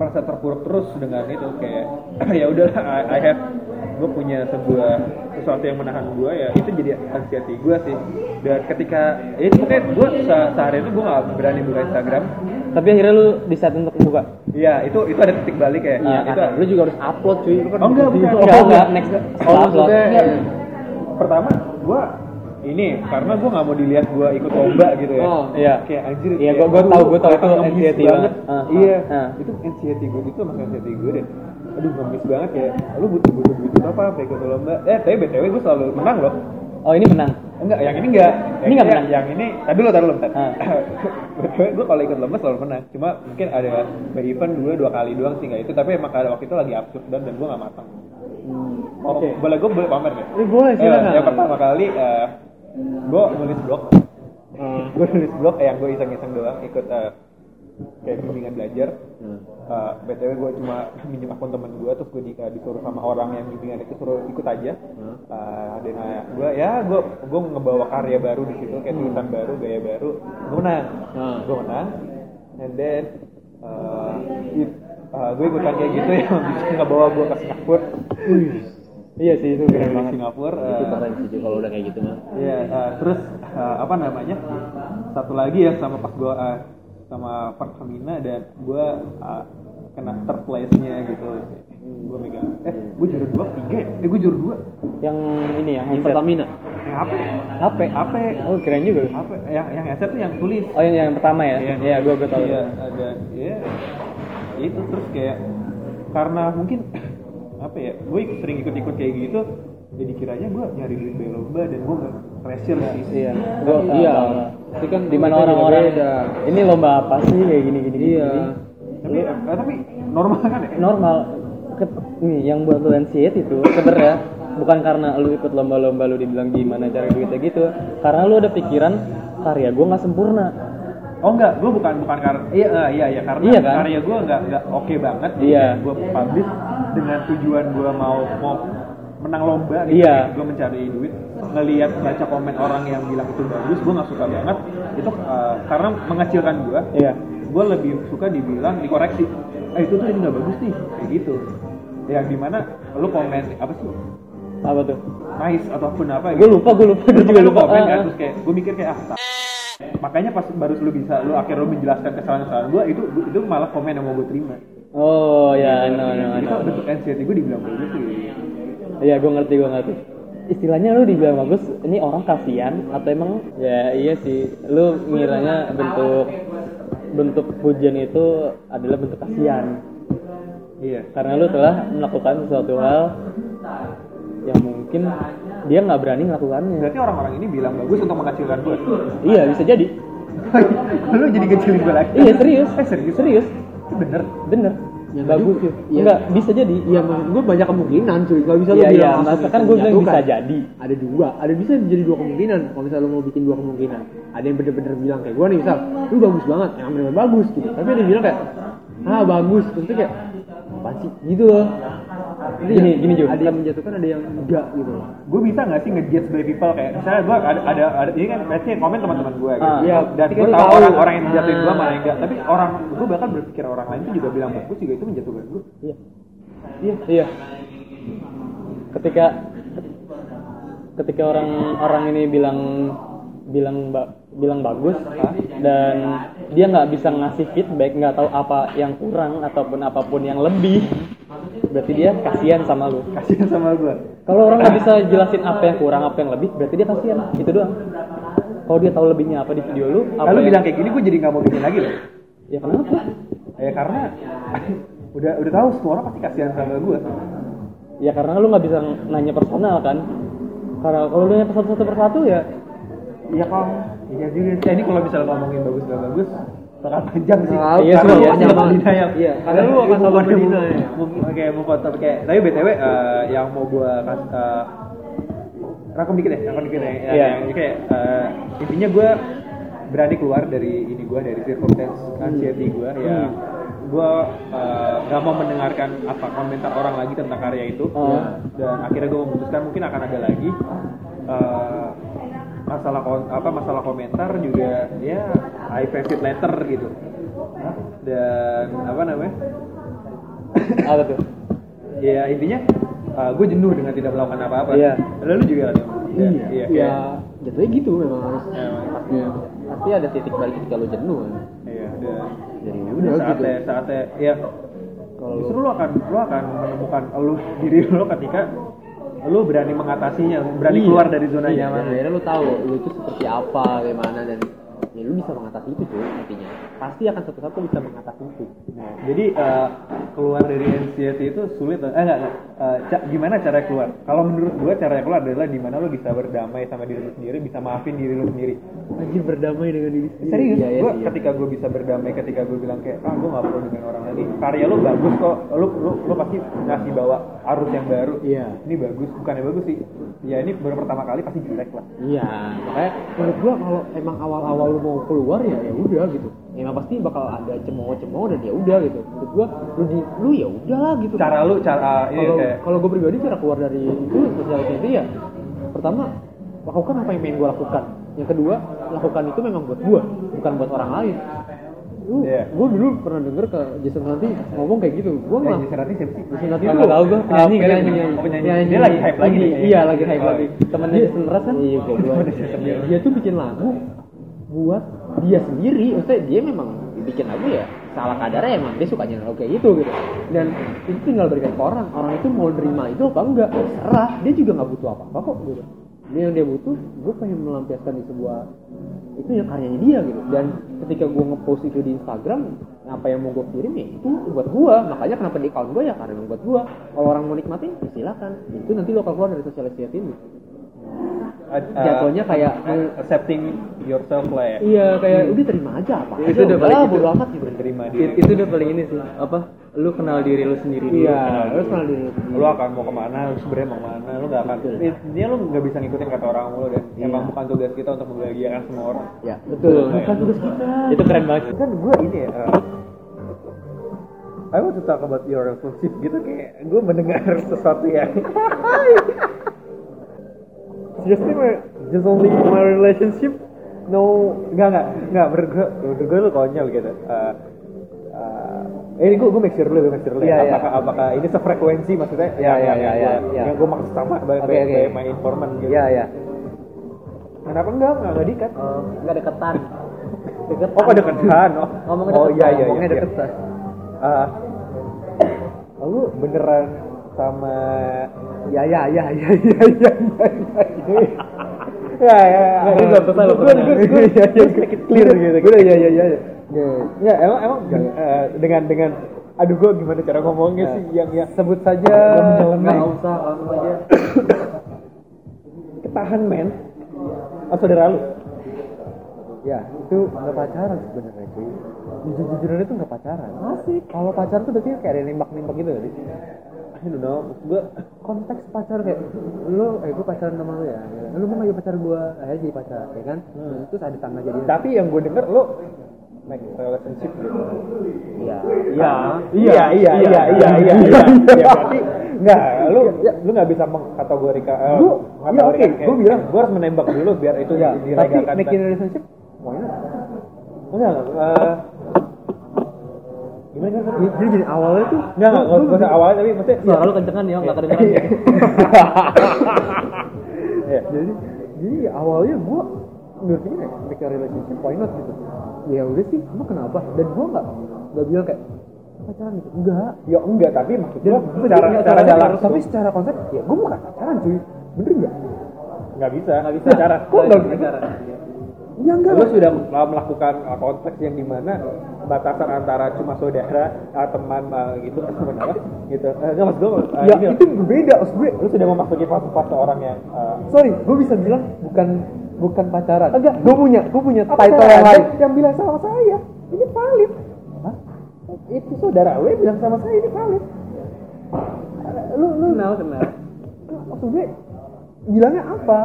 merasa terpuruk terus dengan itu. Kayak ya udah I, I have gue punya sebuah sesuatu yang menahan gue ya itu jadi anxiety gue sih. Dan ketika ya itu pokoknya gue se sehari itu gue gak berani buka Instagram Tapi akhirnya lu decide untuk buka. Iya, itu itu ada titik balik ya. Iya, itu Lu juga harus upload cuy. Lu kan Oh, enggak, bukan. Enggak, enggak, next Oh, upload. maksudnya Enggak. pertama gua ini karena gua nggak mau dilihat gua ikut lomba gitu ya. Oh. Iya. Kayak anjir. Iya, gua- gua aduh, tahu, gua tahu itu anxiety banget. Ah. Iya. Ah. Itu anxiety gua itu masih anxiety gua deh. Aduh, ngemis banget ya. Lu butuh butuh butuh apa apa ikut lomba? Eh, tapi btw gua selalu menang loh. Oh, ini menang. Enggak, yang ini enggak. Ini enggak yang, menang? Yang ini, tadi dulu, tadi dulu, bentar. Ah. Gue kalau ikut lomba selalu menang. Cuma mungkin ada by event dua dua kali doang sih nggak itu. Tapi emang ada waktu itu lagi absurd dan dan gue nggak matang. Oh, Oke. boleh gue boleh pamer nggak? Eh, boleh, Eh, silakan. yang pertama kali uh, gue nulis blog. Ah. gue nulis blog yang gue iseng-iseng doang ikut eh, kayak bimbingan belajar. Uh, btw gue cuma minjem akun temen gue terus gue di, eh, disuruh sama orang yang bimbingan itu suruh ikut aja. Uh, dia nanya gue ya gue gue ngebawa karya baru di situ kayak tulisan baru gaya baru gue menang Ah. gue menang and then uh, it- uh, gue ikutan kayak gitu yang bisa ngebawa gue ke Singapura Iya sih, itu keren banget. Singapura Itu uh, keren sih kalau udah kayak gitu mah. Iya, uh, terus uh, apa namanya? Satu lagi ya sama pas gua uh, sama Pertamina dan gua uh, kena third place-nya gitu. Gua megang. Eh, gua juara dua, tiga ya? Eh, gua juara dua. Yang ini ya, Yang. Pertamina. Yang apa? HP. HP. Oh, keren juga. Apa? Yang yang headset tuh yang tulis. Oh, yang, yang pertama ya? Iya, Iya, gua gua tahu. Iya, ada. Iya. Itu terus kayak karena mungkin apa ya? Gue sering ikut-ikut kayak gitu. Jadi kiranya gue nyari duit dari lomba dan gue nggak pressure sih. Iya. Gua Iya. Tapi Tapi kan di mana kita orang-orang beda. ini lomba apa sih kayak gini gini Iya. gini. Tapi, eh, tapi normal kan ya? normal nih yang buat lu anxiety itu sebenarnya bukan karena lu ikut lomba-lomba lu dibilang gimana cara duitnya gitu karena lu ada pikiran karya gua nggak sempurna Oh enggak, gue bukan bukan karena iya eh, iya iya karena Iya kan? karya gue enggak enggak oke banget. Iya. Gue publish dengan tujuan gue mau mau menang lomba gitu. Iya. Gue mencari duit. Ngelihat baca komen orang yang bilang itu bagus, gue nggak suka banget. Itu eh, karena mengecilkan gue. iya Gue lebih suka dibilang dikoreksi. Eh itu tuh ini nggak bagus nih, kayak gitu. Yang di mana lu komen apa sih? apa tuh Nice ataupun apa gue lupa gue lupa gue juga lu lupa komen Ah, kan ah. terus kayak gue mikir kayak ah makanya pas baru lu bisa lu akhirnya lu menjelaskan kesalahan-kesalahan gue itu itu malah komen yang mau gue terima oh ya no no itu no bentuk anxiety gue dibilang bagus sih iya gue ngerti gue ngerti. Istilahnya lu dibilang bagus ini orang kasihan atau emang? Ya iya sih. Lu ngiranya bentuk bentuk pujian itu adalah bentuk kasihan. Iya. Karena lu telah melakukan sesuatu hal yang mungkin dia nggak berani melakukannya. Berarti orang-orang ini bilang bagus untuk mengecilkan gue iya bisa jadi. Lu jadi kecilin gue lagi? Iya serius. Eh serius? Serius. Itu bener? Bener Ya, bagus juga. Iya. enggak bisa jadi Iya, gue banyak kemungkinan cuy. Gak bisa Iya, bilang iya. Masa bisa kan gue bilang bisa jadi. Ada dua, ada bisa jadi dua kemungkinan. Kalau misalnya lu mau bikin dua kemungkinan, ada yang bener-bener bilang kayak gue nih misal, lu bagus banget, yang bener-bener bagus gitu. Tapi ada yang bilang kayak, ah bagus, terus kayak, apa sih? Gitu loh. Jadi Gini, yang- gini, Ju. Ada yang menjatuhkan, ada yang enggak gitu loh. gue bisa nggak sih ngejudge by people kayak misalnya gue ada ada ada ini kan berarti komen teman-teman gue gitu. Ah. Iya, dan gue tahu tahu. orang-orang yang menjatuhin gue Ah. mana yang enggak tapi orang gue bahkan berpikir orang lain tuh juga bilang bagus juga itu menjatuhkan gue iya iya iya ketika ketika orang orang ini bilang bilang ba- bilang bagus dan dia nggak bisa ngasih feedback nggak tahu apa yang kurang ataupun apa pun yang lebih. Berarti dia kasihan sama lu. Kasihan sama gue kalau orang nggak bisa jelasin apa yang kurang apa yang lebih berarti dia kasihan. Itu doang. Kalau dia tahu lebihnya apa di video lu apa kalau yang- bilang kayak gini gue jadi nggak mau bikin lagi loh. Ya kenapa? Ya karena udah udah tahu semua orang pasti kasihan sama gue ya karena lu nggak bisa nanya personal kan. Karena kalau lu nanya satu satu persatu ya iya kok iya juga ini kalau misalnya ngomongin bagus gak bagus bakal panjang sih Nah, Iya Karena lu sih. bakal dina Iya, karena lu akan selalu berdina ya. Oke, mau foto kayak tapi btw eh, yang mau gua kas eh, rangkum dikit ya, rangkum dikit ya. Iya. yang kayak eh, intinya gua berani keluar dari ini gua dari circumstance anxiety gua ya. Gua eh, nggak mau mendengarkan apa komentar orang lagi tentang karya itu Oh. dan akhirnya gua memutuskan mungkin akan ada lagi eh, masalah apa masalah komentar juga ya I face it later gitu. Dan apa namanya? Apa tuh? Ya intinya gue jenuh dengan tidak melakukan apa-apa. Iya. lalu juga kan iya. Iya iya. Jatuhnya gitu memang. Harus Ya, pasti Iya. pasti ada titik balik ketika lo jenuh kan? Iya udah jadi udah udah gitu. saatnya saatnya ya Kalau justru lu akan lu akan menemukan lu diri lu ketika lu berani mengatasinya berani Iya. keluar dari zona Iya, nyaman akhirnya lu tahu lu itu seperti apa bagaimana dan ya lu bisa mengatasi itu tuh intinya pasti akan satu satu bisa mengatasi itu. Nah, jadi eh, keluar dari anxiety itu sulit eh enggak, enggak. Eh, ca- gimana cara keluar? Kalau menurut gua cara keluar adalah di mana lu bisa berdamai sama diri lu sendiri bisa maafin diri lu sendiri. Anjir berdamai dengan diri sendiri. Serius? Iya, iya, gua iya. ketika gua bisa berdamai ketika gua bilang kayak ah gua nggak perlu dengan orang lagi. Karya lu bagus kok. Lu lu lu pasti ngasih bawa arus yang baru. Iya. ini bagus bukannya bagus sih. Ya ini baru pertama kali pasti jelek lah. Iya, makanya menurut gua kalau emang awal-awal lu mau keluar ya ya udah gitu. Emang pasti bakal ada cemooh-cemooh dan ya udah gitu. Menurut gua lu di lu ya udahlah gitu. cara lu cara ini kalau kayak kalau gue pribadi cara keluar dari itu sosial media ya pertama lakukan apa yang pengen gue lakukan. Yang kedua lakukan itu memang buat gue bukan buat orang lain. Lu Iya. gue dulu pernah denger ke Jason nanti ngomong kayak gitu. Gue nggak Jason Ranti siapa sih? Jason Ranti Ah, itu nggak tahu gua, uh, penyanyi kali, penyanyi. Dia lagi hype lagi kayaknya. iya lagi hype Oh, lagi. Temennya Dia- Jason Mraz kan? iya dia, dia tuh bikin lagu buat dia sendiri maksudnya dia memang bikin lagu ya salah kadarnya emang dia sukanya lagu kayak gitu gitu. Dan itu tinggal berikan ke orang orang itu mau terima itu apa enggak serah dia juga nggak butuh apa apa kok gitu. Dia yang dia butuh gue pengen melampiaskan di sebuah itu ya karyanya dia gitu. Dan ketika gue ngepost itu di Instagram apa yang mau gue kirim ya itu buat gue makanya kenapa di account gue ya? Karena buat gue kalau orang mau nikmatin ya silakan. Itu nanti lo keluar dari sosial media ini Uh, uh, Jatuhnya kayak- uh, accepting yourself lah ya iya kayak udah terima aja apa Itu aja udah udah paling lah itu. bodo amat gitu menerima diri It- itu udah paling ini sih apa lu kenal diri lu sendiri dulu iya diri. kenal diri lu sendiri. lu akan mau ke mana lu sebenarnya mau ke mana lu nggak akan intinya lu nggak bisa ngikutin kata orang mulu dan Iya. emang bukan tugas kita untuk membahagiakan semua orang ya betul Betul. bukan tugas kita itu keren banget kan gue ini ya uh, I want to talk about your relationship gitu kayak gue mendengar sesuatu yang just my, just only my relationship? No nggak nggak nggak menurut gue menurut gue lu konyol gitu. Uh, uh, ini gue gue make sure dulu gue make sure dulu Iya, ya. iya. apakah apakah ini sefrekuensi maksudnya? Iya, iya, iya, yang, iya, gua- iya. yang gue maksud sama by, Oke, by, oke. by my informant gitu. Iya iya. Kenapa enggak? Enggak nggak dikat Oh, nggak deketan. Deketan. Oh kok deketan. Oh. Ngomongnya oh deketan iya iya ngomongnya iya, iya. deketan. Ah, lu beneran sama ya ya ya ya ya ya ya ya ya Nggak, ini belum selesai loh, gue pertanyaan. gue gue ya ya sedikit clear gitu gue udah ya ya ya ya emang emang eh, dengan dengan aduh gue gimana cara ngomongnya Ya. sih yang yang sebut saja nggak usah langsung aja ketahan men oh saudara lu ya itu nggak pacaran sebenarnya cuy jujur jujuran itu nggak pacaran asik kalau pacaran tuh berarti kayak ada nembak nembak gitu gak know maksud gue konteks pacar kayak lu eh gue pacaran sama lu ya. Lu mau nggak jadi pacar gue akhirnya jadi pacar ya kan? Hmm. terus ada tangga jadi tapi yang gue denger lu make relationship gitu. Iya. Iya, iya, iya, iya, iya, iya, iya. Ya berarti enggak, lu lu nggak bisa mengkategorikan. eh, Gua- iya, oke, gua bilang. gua harus menembak dulu biar itu ya tapi making relationship why not? Enggak, eh, gimana kan? jadi gini awalnya tuh Enggak, enggak, enggak usah awalnya tapi maksudnya suara lu kenceng kan ya nggak kedengeran Iya. Iya. jadi jadi awalnya gue ngerti kayak make a relationship why not gitu ya udah sih emang kenapa dan gue nggak nggak bilang kayak pacaran gitu enggak Ya enggak, tapi maksud dan gua secara secara secara dalam tapi secara konsep ya gue bukan pacaran cuy bener nggak enggak bisa. Enggak bisa. Cara. kok nggak bisa ya enggak Lu sudah melakukan konteks yang di mana batasan antara cuma saudara, uh, teman uh, gitu, teman apa? Gitu. Uh, enggak maksud gue, uh, ya ini itu berbeda maksud gue lu sudah memasuki fase-fase orang yang uh, sorry gue bisa bilang bukan bukan pacaran. Enggak. gue punya gue punya apa title yang lain. Yang bilang sama saya ini valid. Hah? itu saudara gue bilang sama saya ini valid. Lu lu kenal kenal? Maksud gue bilangnya apa?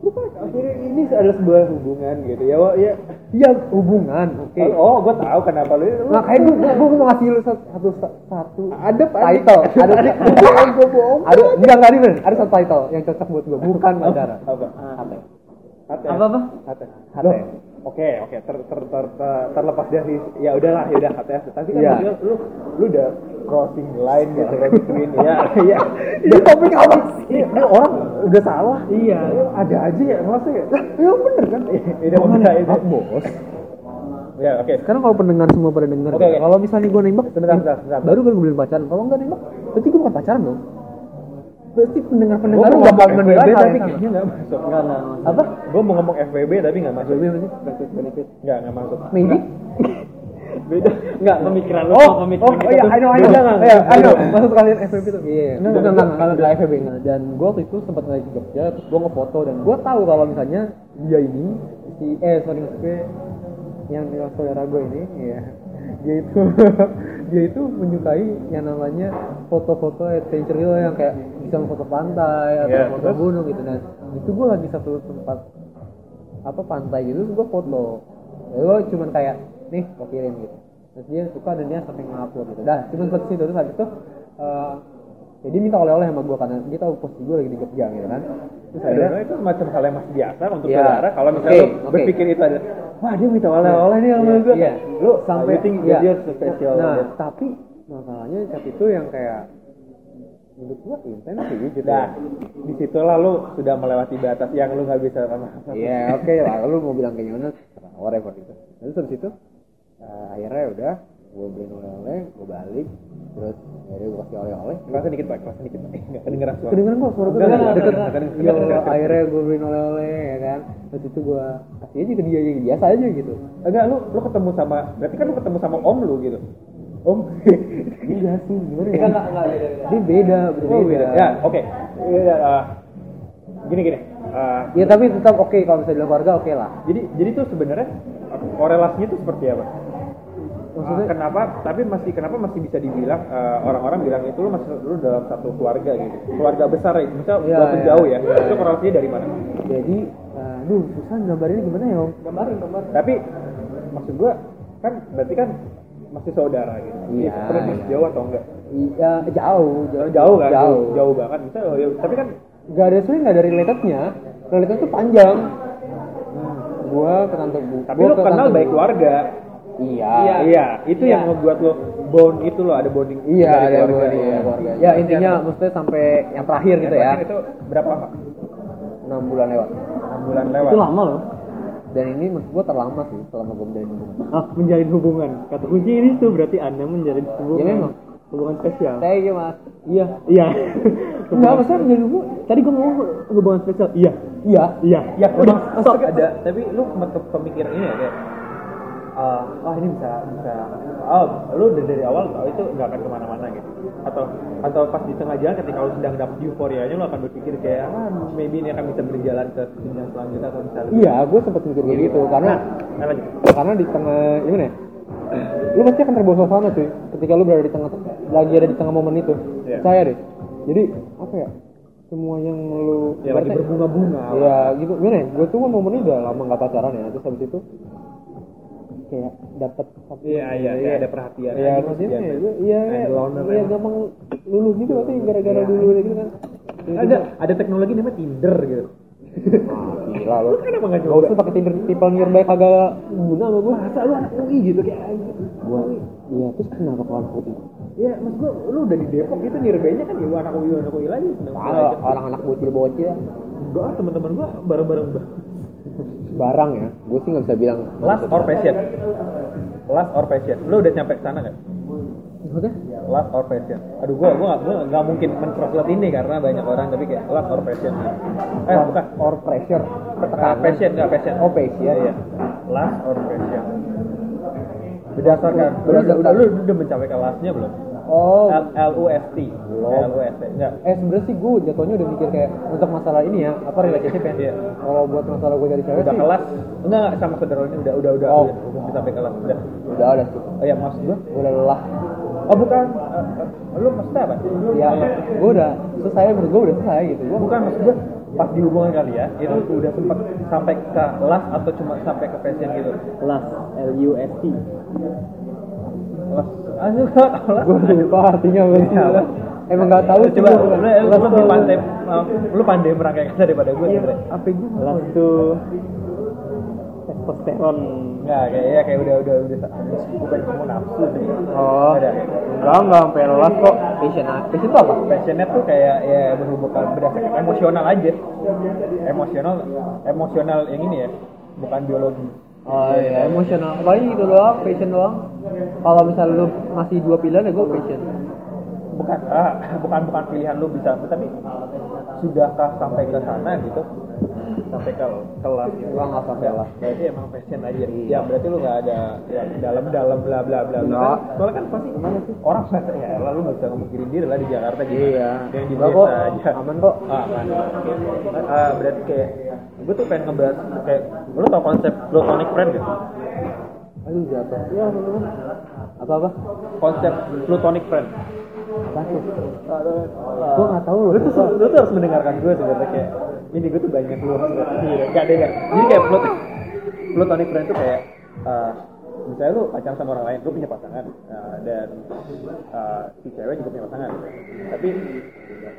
Lu kan akhirnya ini adalah sebuah hubungan gitu. Ya Wak, ya iya hubungan oke. Oh gue tahu kenapa lu. Lu- Nah, kayak gue, gue mau ngasih lu satu, satu, satu ada title, ada ada gue bohong gue bohong. Ada enggak enggak ada bener, ada satu title yang cocok buat gue, bukan pacaran. apa? Apa apa? Hati. Hati. Loh, Oke, oke, ter, ter, ter, ter- terlepas dari ya udahlah, ya udah hati tapi kan maksudnya lu lu udah crossing line gitu kan between ya. Ya itu topik apa sih? Ini orang udah salah. Iya. ada aja ya masa ya ya bener kan? Ini mana itu bos. Ya oke. Sekarang kalau pendengar semua pada denger Oke, oke. kalau misalnya gue nembak Sebentar, sebentar, sebentar. baru gue bilang pacaran. Kalau enggak nembak berarti gue bukan pacaran dong. Berarti pendengar gue mau bakal hal tapi kayaknya nggak masuk. Enggak, enggak. apa? Gue mau ngomong FBB tapi nggak masuk. FBB benefit benefit. Nggak nggak masuk. Maybe Beda. Enggak, pemikiran lu Oh, pemikiran oh, kita iya, I know, I know. Iya, I know. maksud kalian FBB tuh. Iya. Enggak, bukan enggak, enggak enggak FBB enggak dan gue waktu itu sempat lagi ke Jogja terus gue ngefoto dan gue tahu kalau misalnya dia ini si eh sorry maksudnya yang saudara gue ini ya dia itu dia itu menyukai yang namanya foto-foto adventure gitu yang kayak bisa foto pantai atau Iya, foto gunung gitu. Dan itu gue lagi satu tempat apa pantai gitu gue foto. Ya gue cuman kayak nih gue kirim gitu. Terus dia suka dan dia sampai ngupload gitu. Dah cuma seperti itu terus habis itu eh, ya dia minta oleh-oleh sama gue karena dia tahu posisi gue lagi di Jogja gitu kan. Terus akhirnya Sebenarnya itu semacam hal yang masih biasa untuk Iya. saudara. Kalau misalnya Oke, lu berpikir itu ada wah dia minta oleh-oleh nih sama gue Iya. lu sampai you think iya. dia special nah gitu. tapi masalahnya saat itu yang kayak menurut gue intens sih gitu Nah, di situ lah lu sudah melewati batas yang lu nggak bisa apa Iya oke lah, lu mau bilang kayak gimana, whatever gitu. Terus habis itu eh, akhirnya udah gue beliin oleh-oleh, gue balik, terus akhirnya gue kasih oleh-oleh. Kelasnya dikit pak, kelasnya dikit pak. Nggak kedengeran suara. Kedengeran kok suara gue Enggak, deket. enggak, deket. enggak, enggak, Iya, enggak, enggak. akhirnya gue beliin oleh-oleh ya kan. Terus itu gue kasih aja ke dia yang biasa aja gitu. Enggak, lu lu ketemu sama berarti kan lu ketemu sama om lu gitu. Om. Iya sih, gimana ya? Enggak, enggak, beda. Dia. Oh, beda. Ya, oke. Ya, eh, gini gini. Eh, Ya tapi tetap oke kalau misalnya dalam keluarga oke lah. jadi jadi tuh sebenarnya korelasinya tuh seperti apa? Maksudnya Ah, kenapa tapi masih kenapa masih bisa dibilang eh, orang-orang bilang itu lu masih lu dalam satu keluarga gitu keluarga besar ya misal Iya, walaupun iya, jauh ya iya. itu korelasinya dari mana jadi, eh, aduh susah gambarinnya gimana ya om? Gambarin, gambarin. tapi maksud gua kan berarti kan masih saudara gitu Iya, Terus masih iya. jauh atau enggak Iya jauh, jauh, jauh kan jauh. jauh banget misal oh, ya, tapi kan Gak ada sebenarnya gak ada relatednya. Relatednya tuh panjang. Gua ke tante bu. tapi gua lu ke kenal baik keluarga Iya. Iya. iya itu Iya. yang membuat lo bond itu lo ada bonding Iya, dari ada keluarga, keluarga, iya. keluarga. Ya intinya maksudnya sampai yang terakhir gitu ya. itu berapa 6 bulan lewat. 6 bulan lewat Itu lama loh. Dan ini menurut gua terlama sih selama gua menjalin hubungan. Ah, menjalin hubungan. Kata kunci ini tuh berarti Anda menjalin hubungan. Ya, memang. Hubungan spesial. Thank you mas. Iya, iya. Enggak, maksudnya menjalin hubungan. Tadi gue ngomong hubungan spesial. Iya, Iya. iya. Ya, Udah, stop. ada, tapi lu pemikiran ini ya kayak ah oh ini bisa bisa oh lu dari, dari awal tahu itu nggak akan ke mana-mana gitu atau atau pas di tengah jalan ketika lu sedang dapet euforianya lu akan berpikir kayak ah maybe ini akan bisa berjalan ke jenjang selanjutnya atau misalnya Iya, gua sempat mikir kayak gitu karena nah, karena di tengah gimana ya? Lu pasti akan terbawa suasana cuy ketika lu berada di tengah lagi ada di tengah momen itu. Iya. Saya deh. Jadi apa ya? Semua yang lu Ya, lagi berbunga-bunga. Iya, gitu. Gimana ya? Gue tuh kan momennya udah lama nggak pacaran ya. Terus habis itu kayak dapat iya iya iya ada perhatian Iya, maksudnya ya, iya And kayak loner iya gampang luluh gitu berarti gara-gara Iya. dulu gitu kan. ada ada teknologi namanya Tinder gitu Ah, gila lo. lu kenapa nggak Gak coba usah pakai Tinder people nearby kagak guna sama gue. masa lu anak UI gitu kayak Gua, iya terus kenapa kalau anak putih? Ya, mas gua lu udah di Depok itu nirbanya kan ya anak UI anak UI lagi. Kalau orang anak bocil-bocil Enggak, teman-teman gua bareng-bareng. Barang ya, gue sih nggak bisa bilang. Last or passion. Last or passion. Lu udah nyampe ke sana enggak? Maksudnya? Last or passion. Aduh, gua gua gak, gua gak mungkin mentranslate ini karena banyak orang tapi kayak last or passion. Eh, bukan. Or pressure, Ah, passion enggak passion. Oh, passion. Iya, iya. Last or passion. Berdasarkan, Berdasarkan. Lu, udah, lu udah mencapai ke lastnya belum? Oh, L, L U S T. L U S T. Enggak. eh sebenarnya sih gue jatuhnya udah mikir kayak untuk masalah ini ya, apa relationship ya. Iya. Kalau buat masalah gue dari cewek udah sih, kelas enggak enggak sama saudara ini udah udah udah Oh. udah, udah sampai kelas udah udah ada sih. oh ya maksud gua Gue udah lelah. oh bukan Eh, eh, lu maksudnya apa Lu- Ya, gue udah selesai menurut gue udah selesai gitu. Gue bukan maksud gua pas di hubungan kali ya itu udah sempat sampai ke kelas atau cuma sampai ke passion gitu Las L U S T. kelas lu nggak tahu lah gue lupa artinya apa. Iya? Emang nggak tahu coba lu, lebih pandai lu pandai merangkai kata daripada gue Iya, apa gue? Las tuh testosteron Enggak, kayak ya kayak udah udah udah bukan cuma nafsu sih. Oh. Ada. Enggak, enggak sampai lelah kok. Passion passion itu apa? Passionnya tuh kayak ya berhubungan berdasarkan emosional aja. Emosional, emosional yang ini ya, bukan biologi. Oh iya, emosional. Paling itu doang, passion doang. Kalau misalnya lu masih dua pilihan ya gue passion. Bukan, ah, bukan bukan pilihan lu bisa, tapi sudahkah sampai ke sana gitu? Sampai ke kelas gitu. Gua nggak sampai lah. Berarti emang passion aja. Ya berarti lu nggak ada yang dalam-dalam bla bla bla bla. Nggak. Kan, soalnya kan pasti orang pasti ya lalu nggak bisa ngemikirin diri lah di Jakarta gitu. Iya. Yang di desa aja. aman kok. Ah, aman. Ah, berarti kayak gue tuh pengen ngebahas kayak lu tau konsep platonic friend gitu? Aduh jatuh. Ya, apa apa? Konsep platonic friend. Apa tuh? Gue nggak tahu lu tuh lu tuh harus mendengarkan gue sebenarnya kayak ini gue tuh banyak lu iya gak ada gak jadi kayak plot platonic friend tuh kayak uh, misalnya lu pacaran sama orang lain lu punya pasangan uh, dan uh, si cewek juga punya pasangan tapi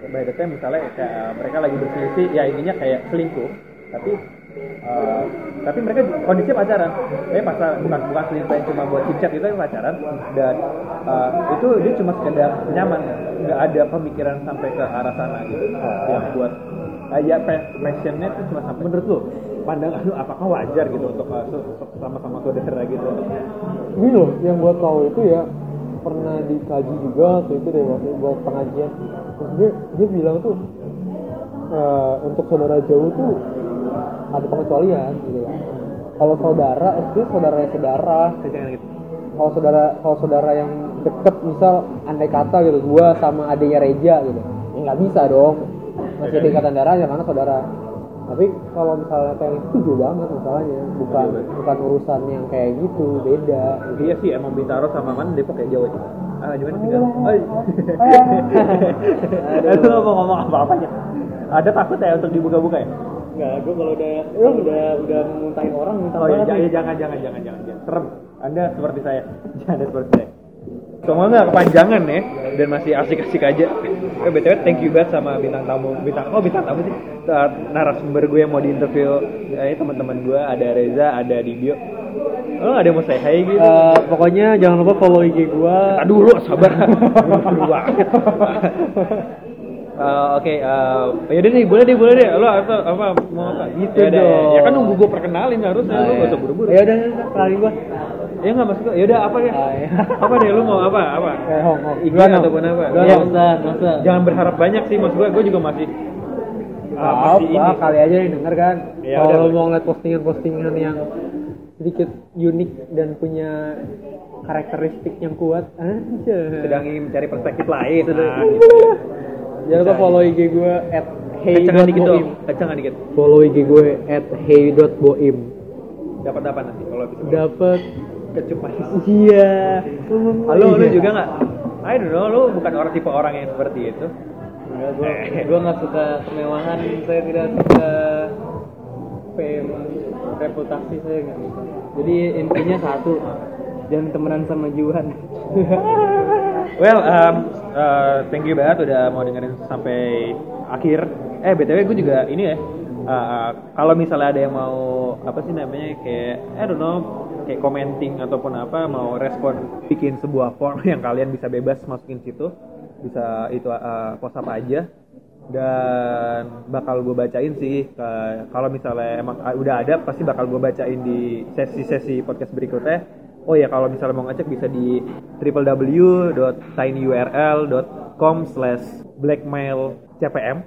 by the time misalnya kayak mereka lagi berselisih ya intinya kayak selingkuh tapi uh, tapi mereka kondisinya pacaran. Eh pacaran bukan bukan yang cuma buat chit itu pacaran. Dan uh, itu dia cuma sekedar nyaman. Nggak ada pemikiran sampai ke arah sana gitu. Yang buat uh, ya pa- passionnya itu cuma sampai menurut lu pandangan lu apakah wajar gitu untuk uh, sama-sama saudara gitu? Ini loh, yang gue tahu itu ya pernah dikaji juga waktu itu deh waktu buat pengajian. Terus dia, dia bilang tuh eh, untuk saudara jauh tuh ada pengecualian gitu kan. Kalau saudara, itu saudara yang saudara. gitu Kalau saudara, kalau saudara yang deket, misal andai kata gitu, gua sama adiknya Reja gitu, ya nggak bisa dong. Masih ada ikatan darah ya karena saudara. Tapi kalau misalnya kayak itu jauh banget masalahnya, bukan banget. bukan urusan yang kayak gitu, beda. iya sih emang Bintaro sama mana Depok kayak jauh itu ah gimana tinggal oh Aduh. lu mau ngomong apa apanya ada takut ya untuk dibuka-buka ya Enggak, gue kalau udah udah udah udah muntahin orang minta Oh iya, banget jangan, nih. jangan, jangan, jangan, jangan, jangan. Serem. Anda seperti saya. Jangan Anda seperti saya. Semua nggak kepanjangan ya, dan masih asik-asik aja. Eh, btw, thank you banget sama bintang tamu, bintang, oh bintang tamu sih, Saat narasumber gue yang mau diinterview, eh, teman-teman gue, ada Reza, ada Dibio. Lo ada yang mau say hi gitu? Eh, pokoknya jangan lupa follow IG gua. Aduh lu sabar. Dulu banget. Eh, Oke, eh, yaudah nih, boleh deh, boleh deh. Lo apa, apa mau apa? Gitu Yaudah, dong. Ya kan nunggu gue perkenalin harusnya, lo gak usah buru-buru. Ya udah, kenalin gua. Ya nggak maksud gue. Yaudah apa ya? Ah, iya. apa deh lu mau apa? Apa? Eh, Hong. IG Gua, ataupun apa? Ya, usah, usah. Jangan berharap banyak sih, maksud gue. Gue juga masih ah, masih ini. apa, kali aja nih denger kan. Ya Kalau udah. mau ngeliat postingan-postingan yang sedikit unik dan punya karakteristik yang kuat, aja. Sedang ingin mencari perspektif lain. Nah, gitu. Jangan lupa follow IG gue at Kencengan dikit dong. dikit. Follow IG gue at hey.boim. Dapat apa nanti kalau bisa? Dapat kecup manis. iya. Halo, lu Iya. juga nggak? I don't know, lu bukan orang tipe orang yang seperti itu. Enggak, gue gue nggak suka kemewahan, saya tidak suka fame, reputasi saya nggak suka. Jadi intinya satu, jangan temenan sama Juhan. Well, um, uh, thank you banget udah mau dengerin sampai akhir. Eh, btw gue juga ini ya. uh, kalau misalnya ada yang mau apa sih namanya kayak I don't know kayak commenting ataupun apa mau respon bikin sebuah form yang kalian bisa bebas masukin situ bisa itu uh, post apa aja dan bakal gue bacain sih kalau misalnya emang uh, udah ada pasti bakal gue bacain di sesi-sesi podcast berikutnya oh ya kalau misalnya mau ngecek bisa di www.tinyurl.com slash blackmail cpm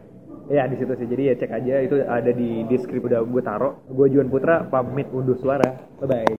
ya di situ sih. Jadi ya cek aja. Itu ada di deskripsi udah gue taro gue Juan Putra pamit unduh suara. Bye bye